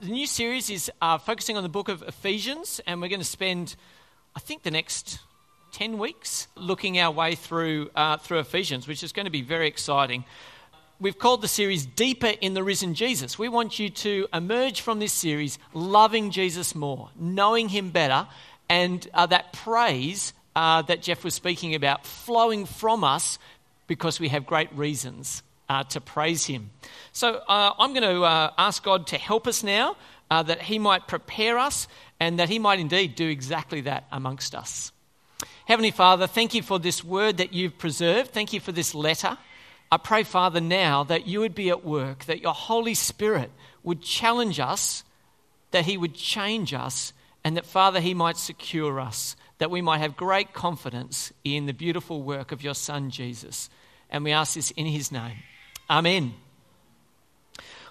The new series is uh, focusing on the book of Ephesians, and we're going to spend, I think, the next 10 weeks looking our way through, uh, through Ephesians, which is going to be very exciting. We've called the series Deeper in the Risen Jesus. We want you to emerge from this series loving Jesus more, knowing him better, and uh, that praise uh, that Jeff was speaking about flowing from us because we have great reasons uh, to praise Him. So uh, I'm going to uh, ask God to help us now, uh, that He might prepare us and that He might indeed do exactly that amongst us. Heavenly Father, thank you for this word that you've preserved. Thank you for this letter. I pray, Father, now that you would be at work, that your Holy Spirit would challenge us, that He would change us, and that, Father, He might secure us, that we might have great confidence in the beautiful work of your Son, Jesus. And we ask this in His name. Amen.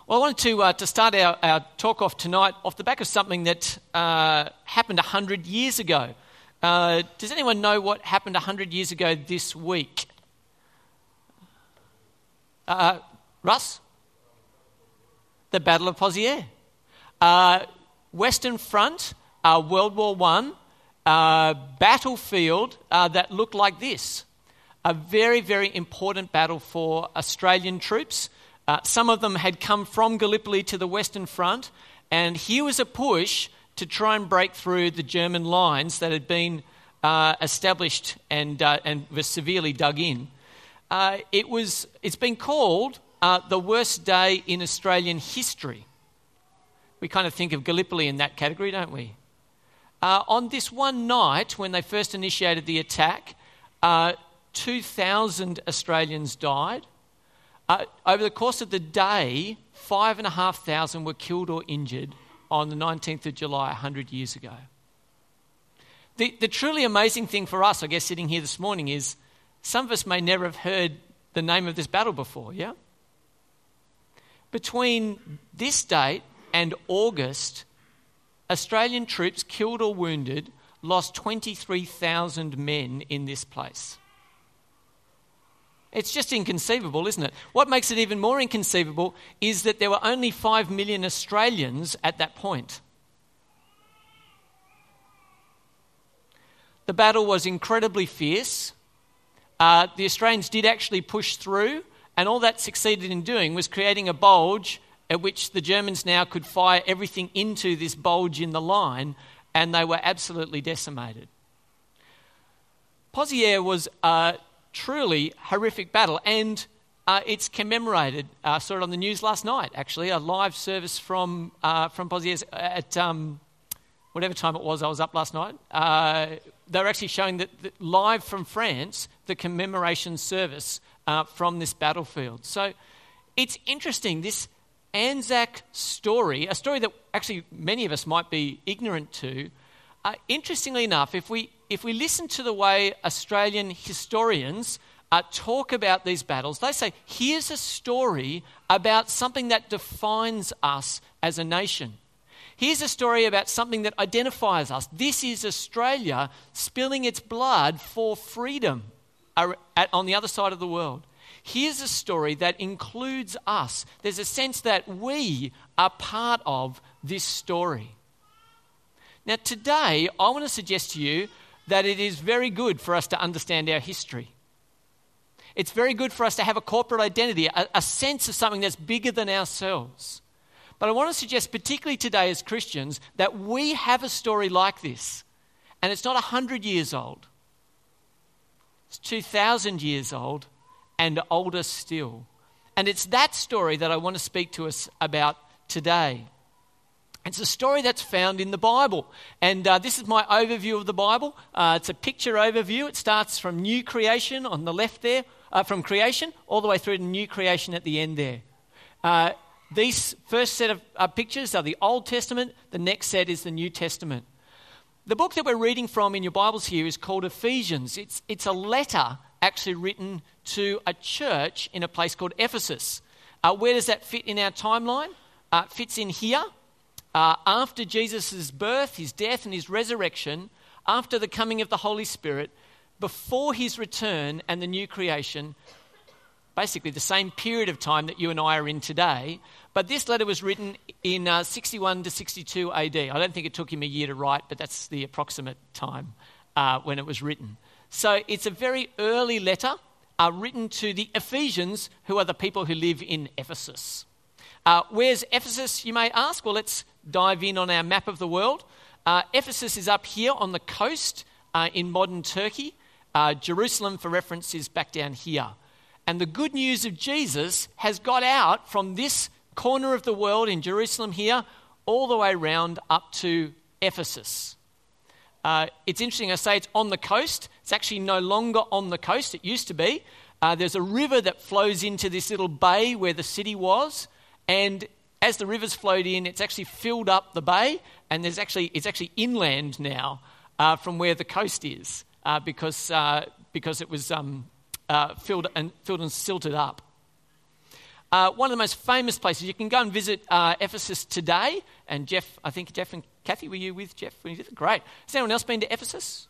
Well, I wanted to, uh, to start our, our, talk off tonight off the back of something that uh, happened 100 years ago. Uh, does anyone know what happened 100 years ago this week? Uh, Russ? The Battle of Pozieres. Uh, Western Front, uh, World War I, battlefield that looked like this a very, very important battle for Australian troops. Uh, some of them had come from Gallipoli to the Western Front, and here was a push to try and break through the German lines that had been uh, established and, uh, and were severely dug in. Uh, it was, it's been called uh, the worst day in Australian history. We kind of think of Gallipoli in that category, don't we? Uh, on this one night, when they first initiated the attack, 2,000 Australians died. Uh, over the course of the day, 5,500 were killed or injured on the 19th of July, 100 years ago. The, the truly amazing thing for us, I guess, sitting here this morning is some of us may never have heard the name of this battle before, yeah? Between this date and August, Australian troops killed or wounded lost 23,000 men in this place. It's just inconceivable, isn't it? What makes it even more inconceivable is that there were only 5 million Australians at that point. The battle was incredibly fierce. Uh, the Australians did actually push through, and all that succeeded in doing was creating a bulge at which the Germans now could fire everything into this bulge in the line, and they were absolutely decimated. Pozieres was uh, truly horrific battle. And uh, it's commemorated. Uh, saw it on the news last night, actually, a live service from, uh, from Pozieres at um, whatever time it was I was up last night. Uh, they were actually showing that, that, live from France the commemoration service uh, from this battlefield. So it's interesting, this Anzac story, a story that actually many of us might be ignorant to. Uh, interestingly enough, if we if we listen to the way Australian historians uh, talk about these battles, they say, here's a story about something that defines us as a nation. Here's a story about something that identifies us. This is Australia spilling its blood for freedom on the other side of the world. Here's a story that includes us. There's a sense that we are part of this story. Now, today, I want to suggest to you that it is very good for us to understand our history. It's very good for us to have a corporate identity, a, a, sense of something that's bigger than ourselves. But I want to suggest, particularly today as Christians, that we have a story like this. And it's not 100 years old, it's 2,000 years old and older still. And it's that story that I want to speak to us about today. It's a story that's found in the Bible. And uh, this is my overview of the Bible. Uh, it's a picture overview. It starts from new creation on the left there, uh, from creation, all the way through to new creation at the end there. Uh, these first set of uh, pictures are the Old Testament, the next set is the New Testament. The book that we're reading from in your Bibles here is called Ephesians. It's, it's a letter actually written to a church in a place called Ephesus. Uh, where does that fit in our timeline? it fits in here uh, after Jesus' birth, his death, and his resurrection, after the coming of the Holy Spirit, before his return and the new creation, basically the same period of time that you and I are in today. But this letter was written in uh, 61 to 62 AD. I don't think it took him a year to write, but that's the approximate time uh, when it was written. So it's a very early letter uh, written to the Ephesians, who are the people who live in Ephesus. Uh, where's Ephesus, you may ask? Well, let's dive in on our map of the world. Uh, Ephesus is up here on the coast uh, in modern Turkey. Uh, Jerusalem, for reference, is back down here. And the good news of Jesus has got out from this corner of the world in Jerusalem here all the way round up to Ephesus. Uh, it's interesting, I say it's on the coast. It's actually no longer on the coast, it used to be. Uh, there's a river that flows into this little bay where the city was, and as the rivers flowed in, it's actually filled up the bay, and there's actually, it's actually inland now uh, from where the coast is uh, because, uh, because it was um, uh, filled, and, filled and silted up. Uh, one of the most famous places, you can go and visit uh, Ephesus today. And Jeff, I think Jeff and Kathy, were you with Jeff when you did it? Great. Has anyone else been to Ephesus?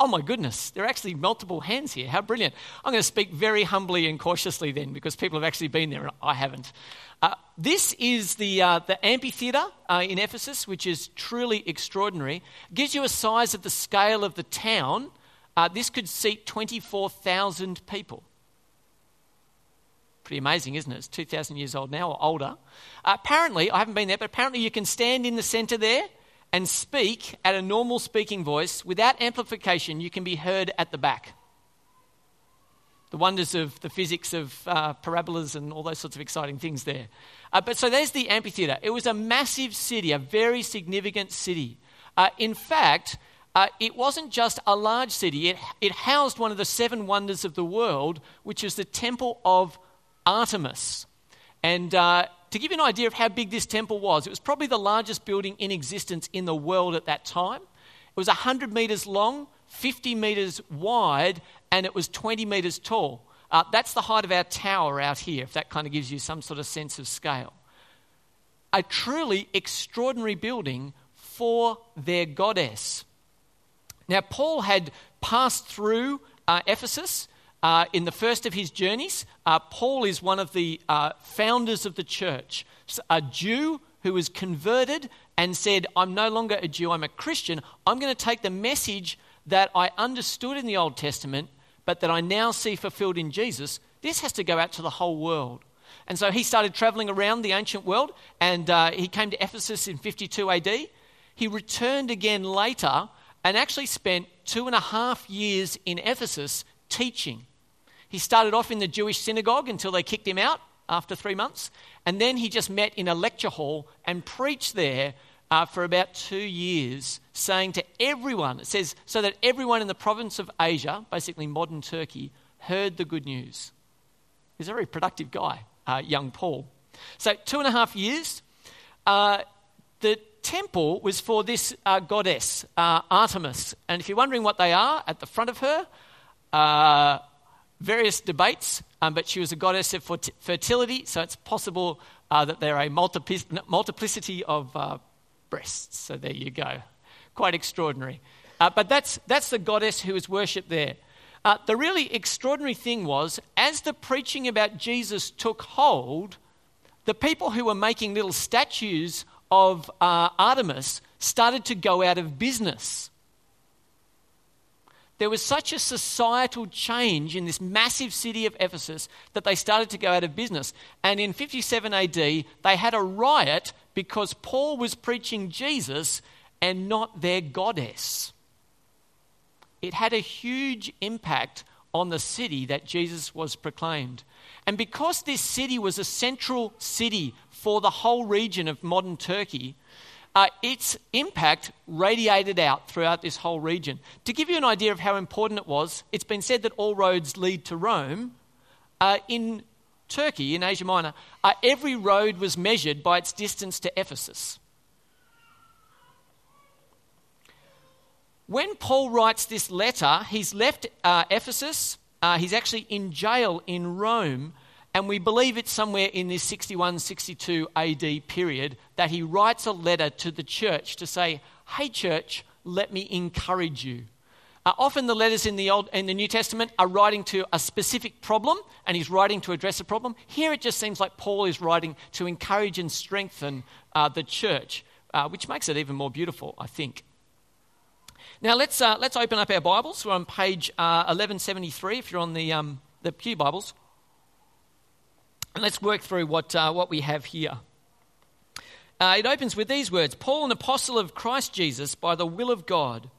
Oh my goodness, there are actually multiple hands here. How brilliant. I'm going to speak very humbly and cautiously then because people have actually been there and I haven't. Uh, this is the, uh, the amphitheatre uh, in Ephesus, which is truly extraordinary. Gives you a size of the scale of the town. Uh, this could seat 24,000 people. Pretty amazing, isn't it? It's 2,000 years old now or older. Uh, apparently, I haven't been there, but apparently you can stand in the centre there and speak at a normal speaking voice without amplification. You can be heard at the back the wonders of the physics of uh, parabolas and all those sorts of exciting things there. Uh, but so there's the amphitheatre. It was a massive city, a very significant city. Uh, in fact, uh, it wasn't just a large city, it, it housed one of the seven wonders of the world, which is the Temple of Artemis. And uh, to give you an idea of how big this temple was, it was probably the largest building in existence in the world at that time. It was 100 metres long, 50 metres wide, and it was 20 metres tall. Uh, that's the height of our tower out here, if that kind of gives you some sort of sense of scale. A truly extraordinary building for their goddess. Now, Paul had passed through uh, Ephesus uh, in the first of his journeys. Uh, Paul is one of the uh, founders of the church, a Jew who was converted and said, I'm no longer a Jew, I'm a Christian. I'm going to take the message that I understood in the Old Testament, but that I now see fulfilled in Jesus. This has to go out to the whole world. And so he started traveling around the ancient world and uh, he came to Ephesus in 52 AD. He returned again later and actually spent two and a half years in Ephesus teaching. He started off in the Jewish synagogue until they kicked him out after three months. And then he just met in a lecture hall and preached there uh, for about two years, saying to everyone, it says, so that everyone in the province of Asia, basically modern Turkey, heard the good news. He's a very productive guy, uh, young Paul. So, two and a half years. Uh, the temple was for this uh, goddess, uh, Artemis. And if you're wondering what they are, at the front of her, uh, various debates, um, but she was a goddess of fertility, so it's possible uh, that there are a multiplicity of uh, breasts. So there you go. Quite extraordinary. Uh, but that's, that's the goddess who is worshipped there. Uh, the really extraordinary thing was, as the preaching about Jesus took hold, the people who were making little statues of uh, Artemis started to go out of business. There was such a societal change in this massive city of Ephesus that they started to go out of business. And in 57 AD, they had a riot because Paul was preaching Jesus and not their goddess. It had a huge impact on the city that Jesus was proclaimed. And because this city was a central city for the whole region of modern Turkey, uh, its impact radiated out throughout this whole region. To give you an idea of how important it was, it's been said that all roads lead to Rome. Uh, in Turkey, in Asia Minor, uh, every road was measured by its distance to Ephesus. When Paul writes this letter, he's left uh, Ephesus. Uh, he's actually in jail in Rome and we believe it's somewhere in this 61 62 AD period that he writes a letter to the church to say, Hey, church, let me encourage you. Uh, often the letters in the, Old, in the New Testament are writing to a specific problem, and he's writing to address a problem. Here it just seems like Paul is writing to encourage and strengthen uh, the church, uh, which makes it even more beautiful, I think. Now let's, uh, let's open up our Bibles. We're on page 1173 uh, if you're on the, um, the Pew Bibles. Let's work through what, uh, what we have here. Uh, it opens with these words Paul, an apostle of Christ Jesus, by the will of God,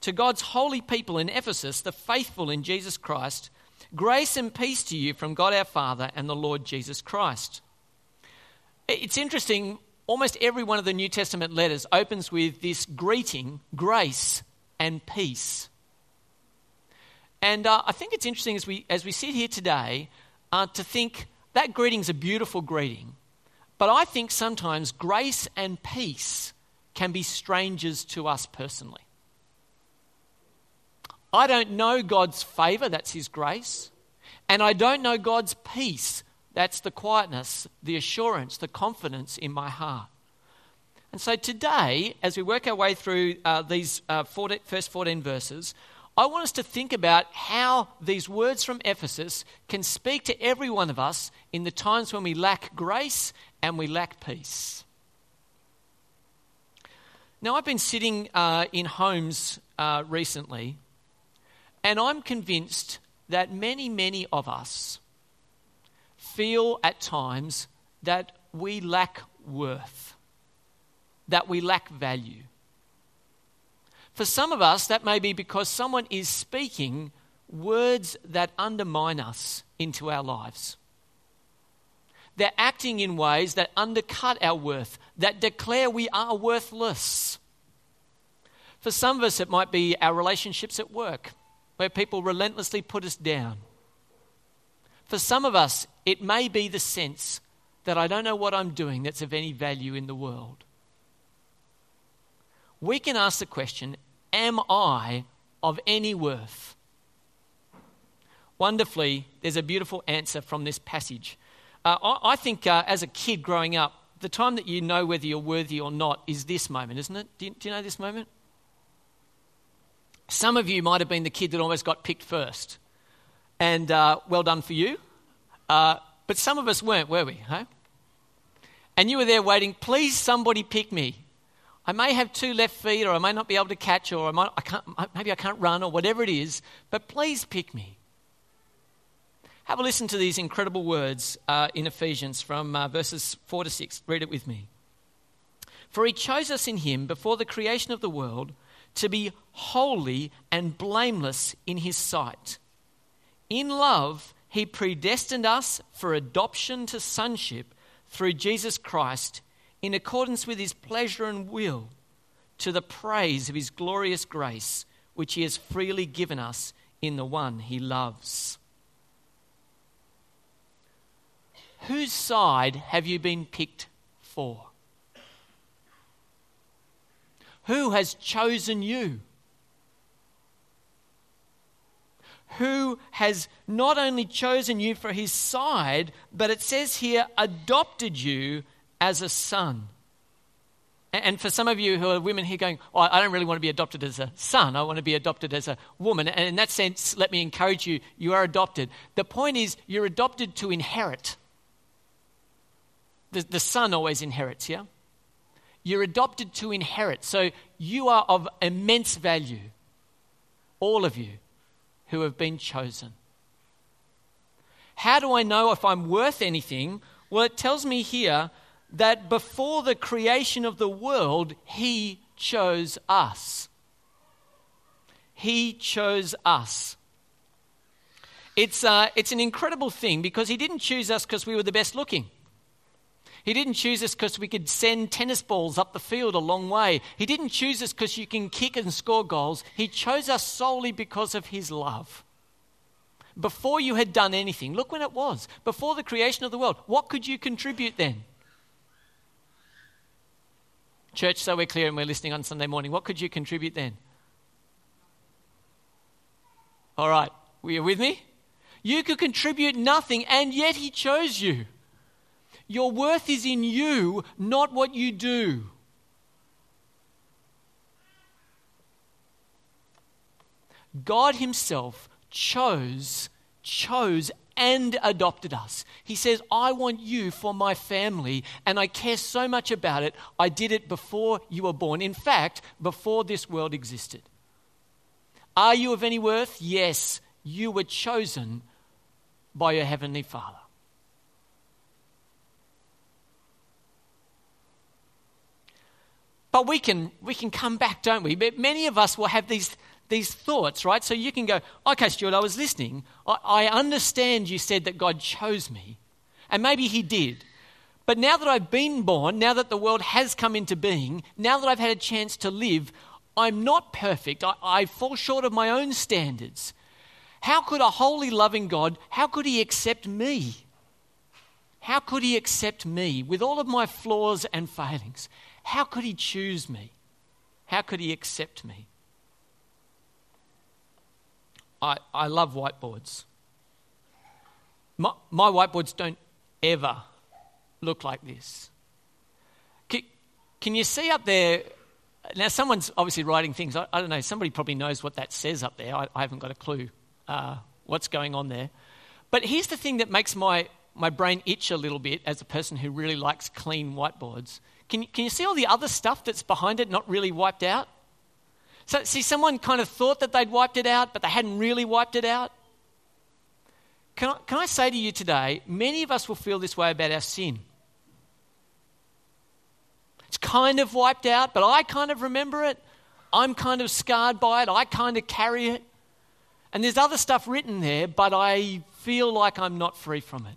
to God's holy people in Ephesus, the faithful in Jesus Christ, grace and peace to you from God our Father and the Lord Jesus Christ. It's interesting, almost every one of the New Testament letters opens with this greeting, grace and peace. And uh, I think it's interesting as we, as we sit here today uh, to think that greeting's a beautiful greeting. But I think sometimes grace and peace can be strangers to us personally. I don't know God's favour, that's His grace. And I don't know God's peace, that's the quietness, the assurance, the confidence in my heart. And so today, as we work our way through uh, these uh, 14, first 14 verses, I want us to think about how these words from Ephesus can speak to every one of us in the times when we lack grace and we lack peace. Now, I've been sitting uh, in homes uh, recently, and I'm convinced that many, many of us feel at times that we lack worth, that we lack value. For some of us, that may be because someone is speaking words that undermine us into our lives. They're acting in ways that undercut our worth, that declare we are worthless. For some of us, it might be our relationships at work, where people relentlessly put us down. For some of us, it may be the sense that I don't know what I'm doing that's of any value in the world. We can ask the question Am I of any worth? Wonderfully, there's a beautiful answer from this passage. Uh, I, I, think uh, as a kid growing up, the time that you know whether you're worthy or not is this moment, isn't it? Do you, do you know this moment? Some of you might have been the kid that almost got picked first. And uh, well done for you. Uh, but some of us weren't, were we? Huh? And you were there waiting, please somebody pick me. I may have two left feet, or I may not be able to catch, or I might, I can't, maybe I can't run, or whatever it is, but please pick me. Have a listen to these incredible words uh, in Ephesians from uh, verses 4 to 6. Read it with me. For he chose us in him before the creation of the world to be holy and blameless in his sight. In love, he predestined us for adoption to sonship through Jesus Christ in accordance with his pleasure and will to the praise of his glorious grace, which he has freely given us in the one he loves. Whose side have you been picked for? Who has chosen you? Who has not only chosen you for his side, but it says here, adopted you as a son. And for some of you who are women here going, oh, I don't really want to be adopted as a son, I want to be adopted as a woman. And in that sense, let me encourage you, you are adopted. The point is, you're adopted to inherit the, the son always inherits, yeah? You're adopted to inherit. So you are of immense value, all of you who have been chosen. How do I know if I'm worth anything? Well, it tells me here that before the creation of the world, He chose us. He chose us. It's, uh, it's an incredible thing because He didn't choose us because we were the best looking. He didn't choose us because we could send tennis balls up the field a long way. He didn't choose us because you can kick and score goals. He chose us solely because of His love. Before you had done anything, look when it was, before the creation of the world, what could you contribute then? Church, so we're clear and we're listening on Sunday morning, what could you contribute then? All right, were you with me? You could contribute nothing, and yet He chose you. Your worth is in you, not what you do. God Himself chose, chose and adopted us. He says, I want you for my family, and I care so much about it. I did it before you were born. In fact, before this world existed. Are you of any worth? Yes, you were chosen by your Heavenly Father. But we can, we can come back, don't we? But many of us will have these these thoughts, right? So you can go, okay, Stuart, I was listening. I, I understand you said that God chose me, and maybe He did. But now that I've been born, now that the world has come into being, now that I've had a chance to live, I'm not perfect. I, I fall short of my own standards. How could a holy, loving God, how could He accept me? How could He accept me with all of my flaws and failings? How could He choose me? How could He accept me? I, I love whiteboards. My, my whiteboards don't ever look like this. Can, can you see up there? Now, someone's obviously writing things. I, I don't know. Somebody probably knows what that says up there. I, I haven't got a clue uh, what's going on there. But here's the thing that makes my, my brain itch a little bit as a person who really likes clean whiteboards. Can, can you see all the other stuff that's behind it not really wiped out? So, see, someone kind of thought that they'd wiped it out, but they hadn't really wiped it out. Can I, can I say to you today, many of us will feel this way about our sin. It's kind of wiped out, but I kind of remember it. I'm kind of scarred by it. I kind of carry it. And there's other stuff written there, but I feel like I'm not free from it.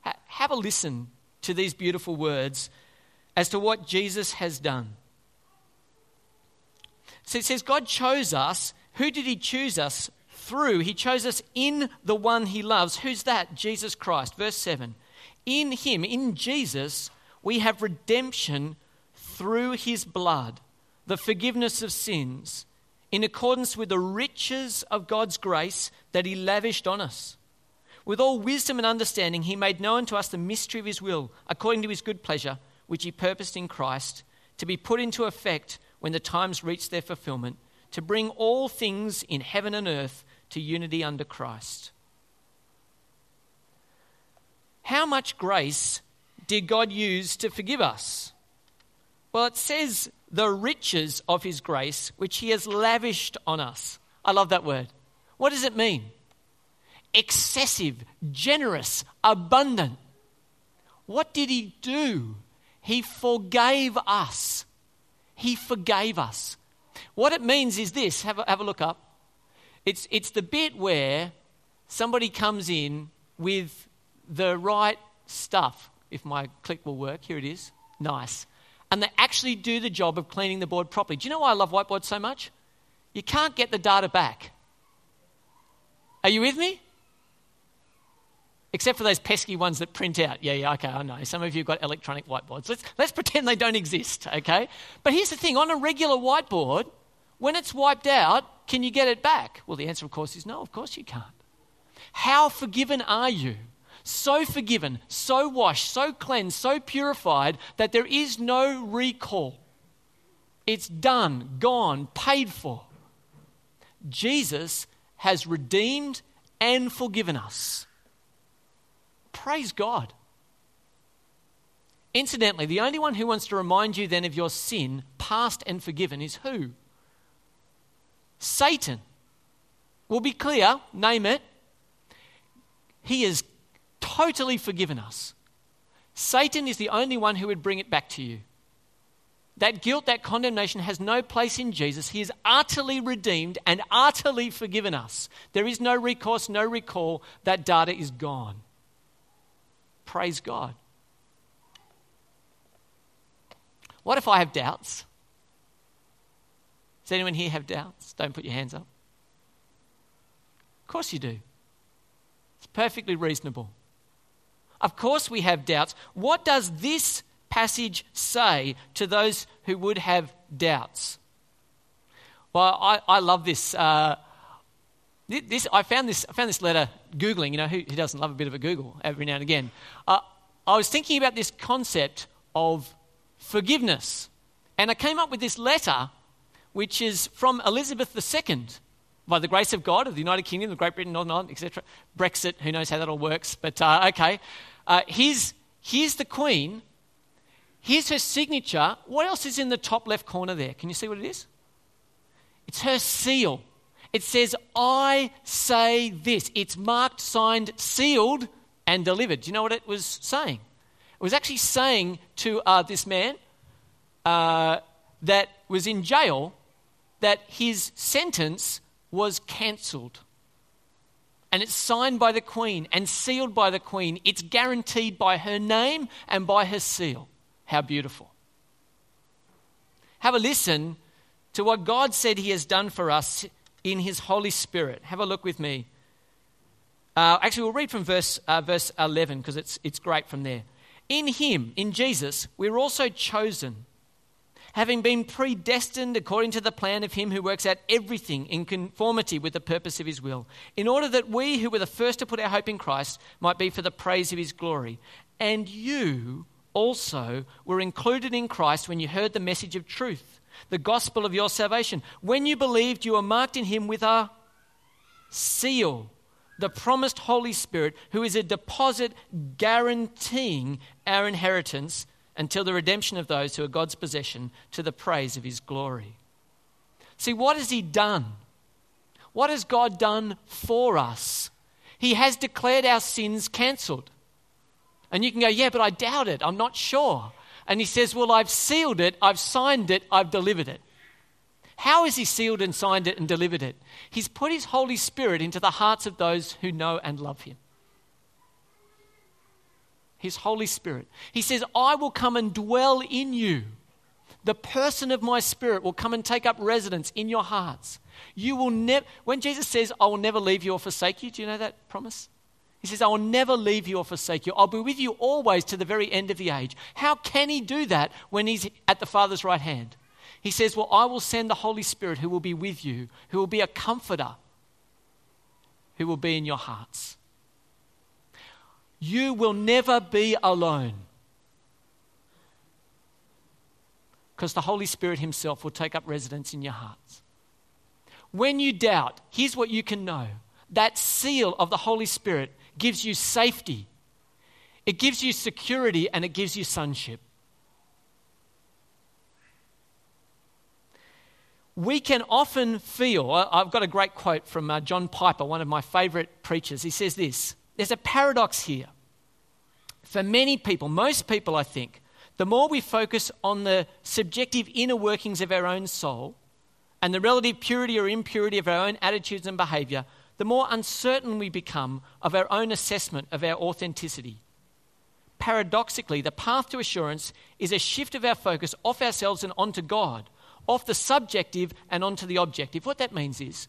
Ha- have a listen to these beautiful words as to what Jesus has done. So it says God chose us. Who did He choose us through? He chose us in the one He loves. Who's that? Jesus Christ. Verse 7. In Him, in Jesus, we have redemption through His blood, the forgiveness of sins, in accordance with the riches of God's grace that He lavished on us. With all wisdom and understanding, He made known to us the mystery of His will, according to His good pleasure, which He purposed in Christ, to be put into effect when the times reach their fulfillment, to bring all things in heaven and earth to unity under Christ. How much grace did God use to forgive us? Well, it says the riches of his grace, which he has lavished on us. I love that word. What does it mean? Excessive, generous, abundant. What did he do? He forgave us he forgave us. What it means is this have a, have a look up. It's, it's the bit where somebody comes in with the right stuff, if my click will work. Here it is. Nice. And they actually do the job of cleaning the board properly. Do you know why I love whiteboards so much? You can't get the data back. Are you with me? Except for those pesky ones that print out. Yeah, yeah, okay, I know. Some of you have got electronic whiteboards. Let's, let's pretend they don't exist, okay? But here's the thing on a regular whiteboard, when it's wiped out, can you get it back? Well, the answer, of course, is no, of course you can't. How forgiven are you? So forgiven, so washed, so cleansed, so purified that there is no recall. It's done, gone, paid for. Jesus has redeemed and forgiven us. Praise God. Incidentally, the only one who wants to remind you then of your sin, past and forgiven, is who? Satan. We'll be clear, name it. He has totally forgiven us. Satan is the only one who would bring it back to you. That guilt, that condemnation has no place in Jesus. He is utterly redeemed and utterly forgiven us. There is no recourse, no recall. That data is gone. Praise God. What if I have doubts? Does anyone here have doubts? Don't put your hands up. Of course you do. It's perfectly reasonable. Of course we have doubts. What does this passage say to those who would have doubts? Well, I, I love this. Uh, this, I, found this, I found this letter Googling. You know, who, who doesn't love a bit of a Google every now and again? Uh, I was thinking about this concept of forgiveness. And I came up with this letter which is from Elizabeth II, by the grace of God, of the United Kingdom, the Great Britain, Northern Ireland, etc. Brexit, who knows how that all works, but uh, okay. Uh, here's, here's the Queen. Here's her signature. What else is in the top left corner there? Can you see what it is? It's her seal. It says, I say this. It's marked, signed, sealed, and delivered. Do you know what it was saying? It was actually saying to uh, this man uh, that was in jail that his sentence was cancelled. And it's signed by the Queen and sealed by the Queen. It's guaranteed by her name and by her seal. How beautiful. Have a listen to what God said He has done for us in His Holy Spirit. Have a look with me. Uh, actually, we'll read from verse, uh, verse 11 because it's, it's great from there. In Him, in Jesus, we're also chosen having been predestined according to the plan of Him who works out everything in conformity with the purpose of His will, in order that we who were the first to put our hope in Christ might be for the praise of His glory. And you also were included in Christ when you heard the message of truth, the gospel of your salvation. When you believed, you were marked in Him with a seal the promised Holy Spirit, who is a deposit guaranteeing our inheritance until the redemption of those who are God's possession to the praise of his glory. See, what has he done? What has God done for us? He has declared our sins cancelled. And you can go, yeah, but I doubt it. I'm not sure. And he says, well, I've sealed it, I've signed it, I've delivered it. How has he sealed and signed it and delivered it? He's put his Holy Spirit into the hearts of those who know and love him his Holy Spirit. He says, I will come and dwell in you. The person of my spirit will come and take up residence in your hearts. You will never, when Jesus says, I will never leave you or forsake you, do you know that promise? He says, I will never leave you or forsake you. I'll be with you always to the very end of the age. How can he do that when he's at the Father's right hand? He says, Well, I will send the Holy Spirit who will be with you, who will be a comforter, who will be in your hearts. You will never be alone. Because the Holy Spirit Himself will take up residence in your hearts. When you doubt, here's what you can know that seal of the Holy Spirit gives you safety, it gives you security, and it gives you sonship. we can often feel, I've got a great quote from uh, John Piper, one of my favorite preachers. He says this there's a paradox here. For many people, most people, I think, the more we focus on the subjective inner workings of our own soul and the relative purity or impurity of our own attitudes and behavior, the more uncertain we become of our own assessment of our authenticity. Paradoxically, the path to assurance is a shift of our focus off ourselves and onto God, off the subjective and onto the objective. What that means is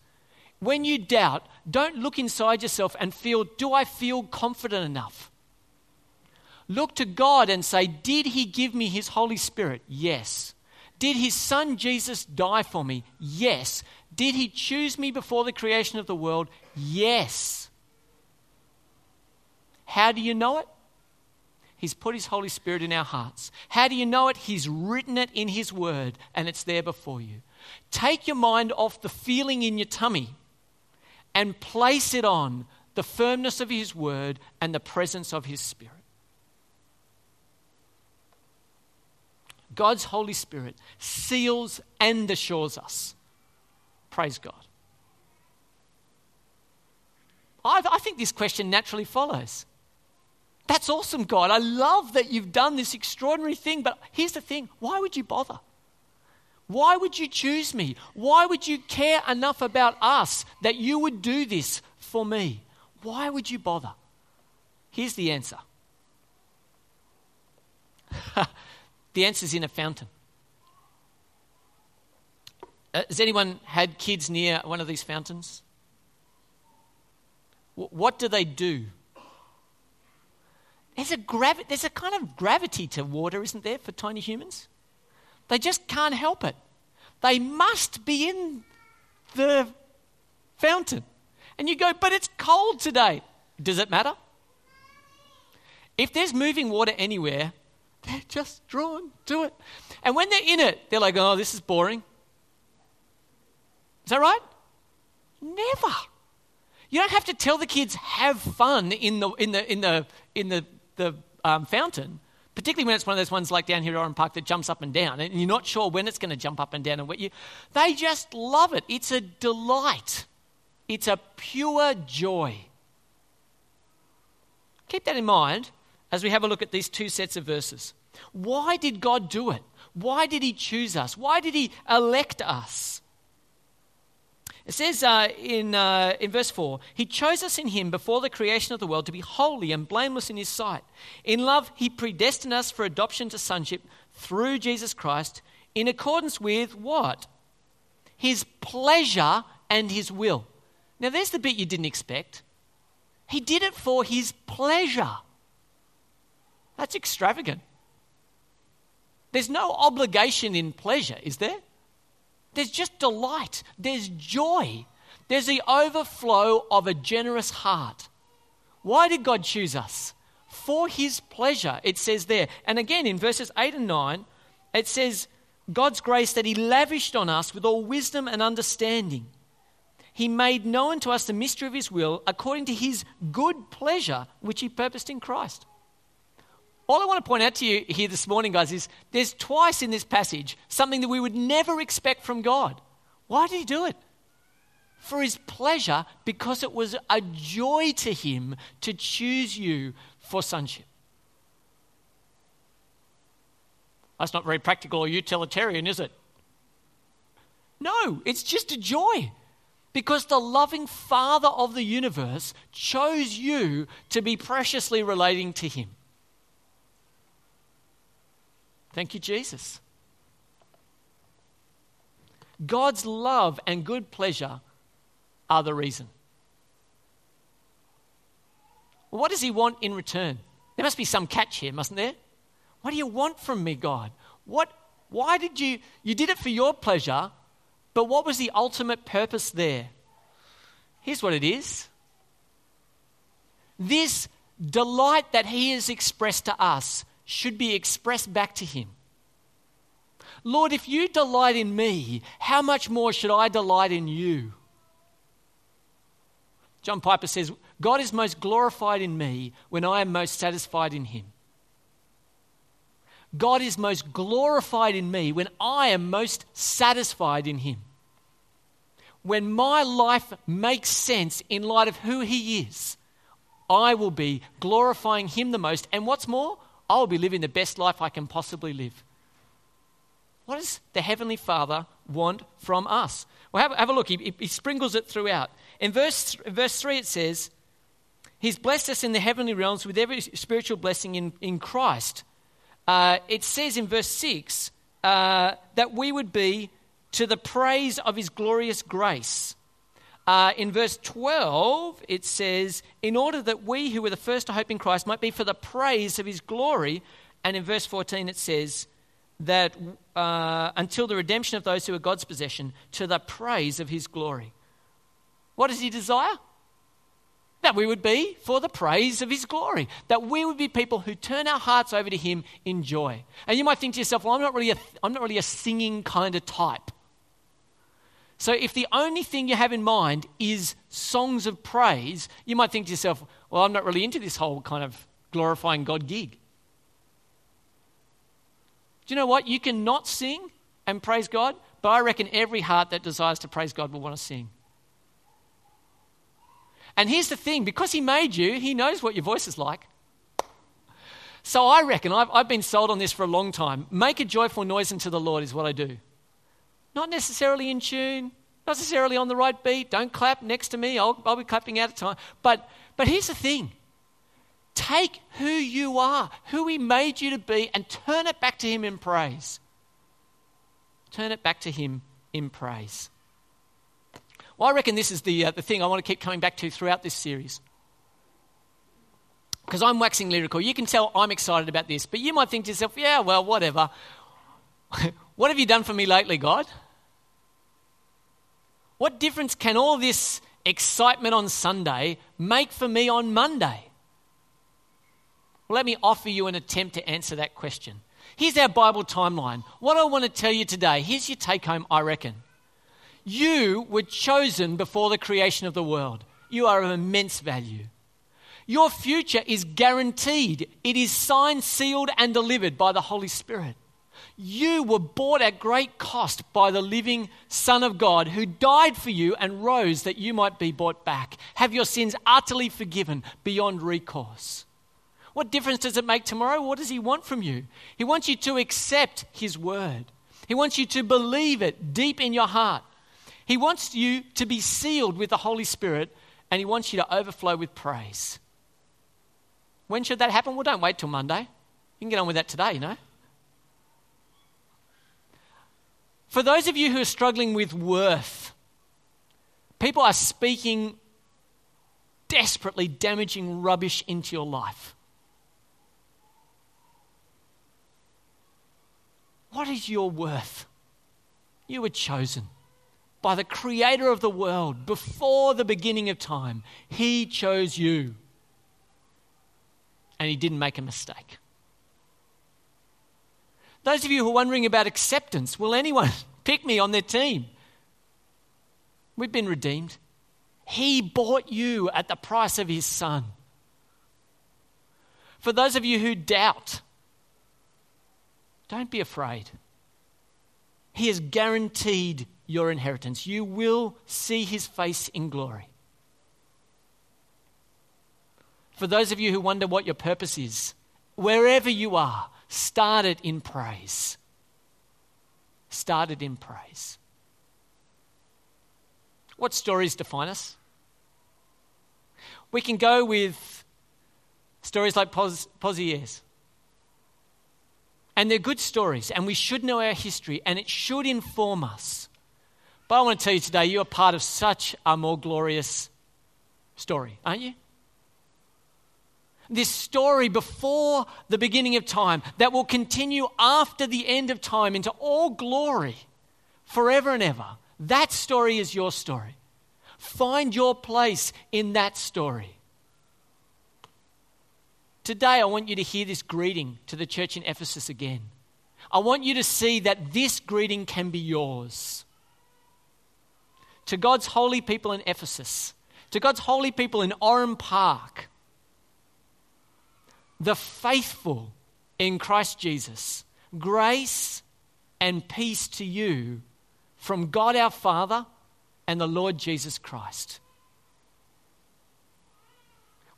when you doubt, don't look inside yourself and feel, do I feel confident enough? Look to God and say, did He give me His Holy Spirit? Yes. Did His Son Jesus die for me? Yes. Did He choose me before the creation of the world? Yes. How do you know it? He's put His Holy Spirit in our hearts. How do you know it? He's written it in His Word and it's there before you. Take your mind off the feeling in your tummy and place it on the firmness of His Word and the presence of His Spirit. God's Holy Spirit seals and assures us. Praise God. I, I, think this question naturally follows. That's awesome, God. I love that you've done this extraordinary thing, but here's the thing why would you bother? Why would you choose me? Why would you care enough about us that you would do this for me? Why would you bother? Here's the answer the answer is in a fountain. Uh, has anyone had kids near one of these fountains? What do they do? There's a, gravi- there's a kind of gravity to water, isn't there, for tiny humans? They just can't help it. They must be in the fountain. And you go, but it's cold today. Does it matter? If there's moving water anywhere, they're just drawn to it. And when they're in it, they're like, oh, this is boring. Is that right? Never. You don't have to tell the kids have fun in the in the in the in the the um, fountain, particularly when it's one of those ones like down here at Oran Park that jumps up and down, and you're not sure when it's going to jump up and down and what you. They just love it. It's a delight. It's a pure joy. Keep that in mind as we have a look at these two sets of verses. Why did God do it? Why did He choose us? Why did He elect us? It says uh, in, uh, in verse 4 He chose us in Him before the creation of the world to be holy and blameless in His sight. In love, He predestined us for adoption to sonship through Jesus Christ in accordance with what? His pleasure and His will. Now, there's the bit you didn't expect. He did it for His pleasure. That's extravagant. There's no obligation in pleasure, is there? There's just delight, there's joy, there's the overflow of a generous heart. Why did God choose us? For his pleasure, it says there. And again, in verses 8 and 9, it says, God's grace that he lavished on us with all wisdom and understanding. He made known to us the mystery of his will according to his good pleasure, which he purposed in Christ. All I want to point out to you here this morning, guys, is there's twice in this passage something that we would never expect from God. Why did He do it? For His pleasure, because it was a joy to Him to choose you for sonship. That's not very practical or utilitarian, is it? No, it's just a joy. Because the loving Father of the universe chose you to be preciously relating to Him. Thank you, Jesus. God's love and good pleasure are the reason. What does He want in return? There must be some catch here, mustn't there? What do you want from me, God? What, why did you, you did it for your pleasure, but what was the ultimate purpose there? Here's what it is this delight that He has expressed to us should be expressed back to Him. Lord, if you delight in me, how much more should I delight in you? John Piper says, God is most glorified in me when I am most satisfied in Him. God is most glorified in me when I am most satisfied in Him. When my life makes sense in light of who He is, I will be glorifying Him the most. And what's more, I will be living the best life I can possibly live. What does the Heavenly Father want from us? Well, have, have a look. He, he, sprinkles it throughout. In verse, verse 3, it says, He's blessed us in the heavenly realms with every spiritual blessing in, in Christ. Uh, it says in verse 6 uh, that we would be to the praise of His glorious grace. Uh, in verse 12, it says, In order that we who were the first to hope in Christ might be for the praise of his glory. And in verse 14, it says, that uh, until the redemption of those who are God's possession, to the praise of his glory. What does he desire? That we would be for the praise of his glory. That we would be people who turn our hearts over to him in joy. And you might think to yourself, well, I'm not really a, I'm not really a singing kind of type. So if the only thing you have in mind is songs of praise, you might think to yourself, well, I'm not really into this whole kind of glorifying God gig. Do you know what? You can not sing and praise God, but I reckon every heart that desires to praise God will want to sing. And here's the thing because He made you, He knows what your voice is like. So I reckon, I've, I've been sold on this for a long time. Make a joyful noise unto the Lord is what I do. Not necessarily in tune, not necessarily on the right beat. Don't clap next to me. I'll, I'll be clapping out of time. But, but here's the thing take who you are, who He made you to be, and turn it back to Him in praise. Turn it back to Him in praise. Well, I reckon this is the, uh, the thing I want to keep coming back to throughout this series. Because I'm waxing lyrical. You can tell I'm excited about this, but you might think to yourself, yeah, well, whatever. what have you done for me lately, God? What difference can all this excitement on Sunday make for me on Monday? Well, let me offer you an attempt to answer that question. Here's our Bible timeline. What I want to tell you today, here's your take home, I reckon. You were chosen before the creation of the world. You are of immense value. Your future is guaranteed, it is signed, sealed, and delivered by the Holy Spirit. You were bought at great cost by the living Son of God who died for you and rose that you might be bought back. Have your sins utterly forgiven beyond recourse. What difference does it make tomorrow? What does He want from you? He wants you to accept His word, He wants you to believe it deep in your heart. He wants you to be sealed with the Holy Spirit, and He wants you to overflow with praise. When should that happen? Well, don't wait till Monday. You can get on with that today, you know? For those of you who are struggling with worth, people are speaking desperately damaging rubbish into your life. What is your worth? You were chosen by the creator of the world before the beginning of time. He chose you. And he didn't make a mistake. Those of you who are wondering about acceptance, will anyone pick me on their team? We've been redeemed. He bought you at the price of his son. For those of you who doubt, don't be afraid. He has guaranteed your inheritance. You will see his face in glory. For those of you who wonder what your purpose is, wherever you are, start it in praise. Started in praise. What stories define us? We can go with stories like Pos- Pozieres. And they're good stories, and we should know our history, and it should inform us. But I want to tell you today, you are part of such a more glorious story, aren't you? This story before the beginning of time that will continue after the end of time into all glory forever and ever. That story is your story. Find your place in that story. Today, I want you to hear this greeting to the church in Ephesus again. I want you to see that this greeting can be yours. To God's holy people in Ephesus, to God's holy people in Oran Park, the faithful in Christ Jesus, grace and peace to you from God our Father and the Lord Jesus Christ.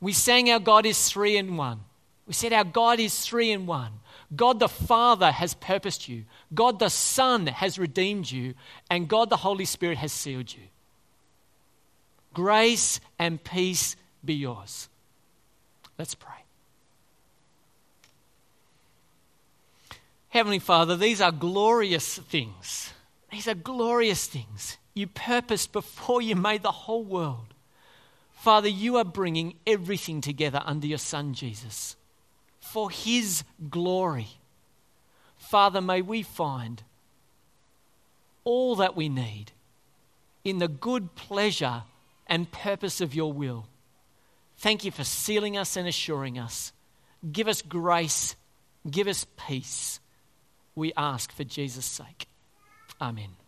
We sang our God is three in one. We said our God is three in one. God the Father has purposed you, God the Son has redeemed you, and God the Holy Spirit has sealed you. Grace and peace be yours. Let's pray. Heavenly Father, these are glorious things. These are glorious things you purposed before you made the whole world. Father, you are bringing everything together under your Son Jesus for his glory. Father, may we find all that we need in the good pleasure and purpose of your will. Thank you for sealing us and assuring us. Give us grace, give us peace. We ask for Jesus' sake. Amen.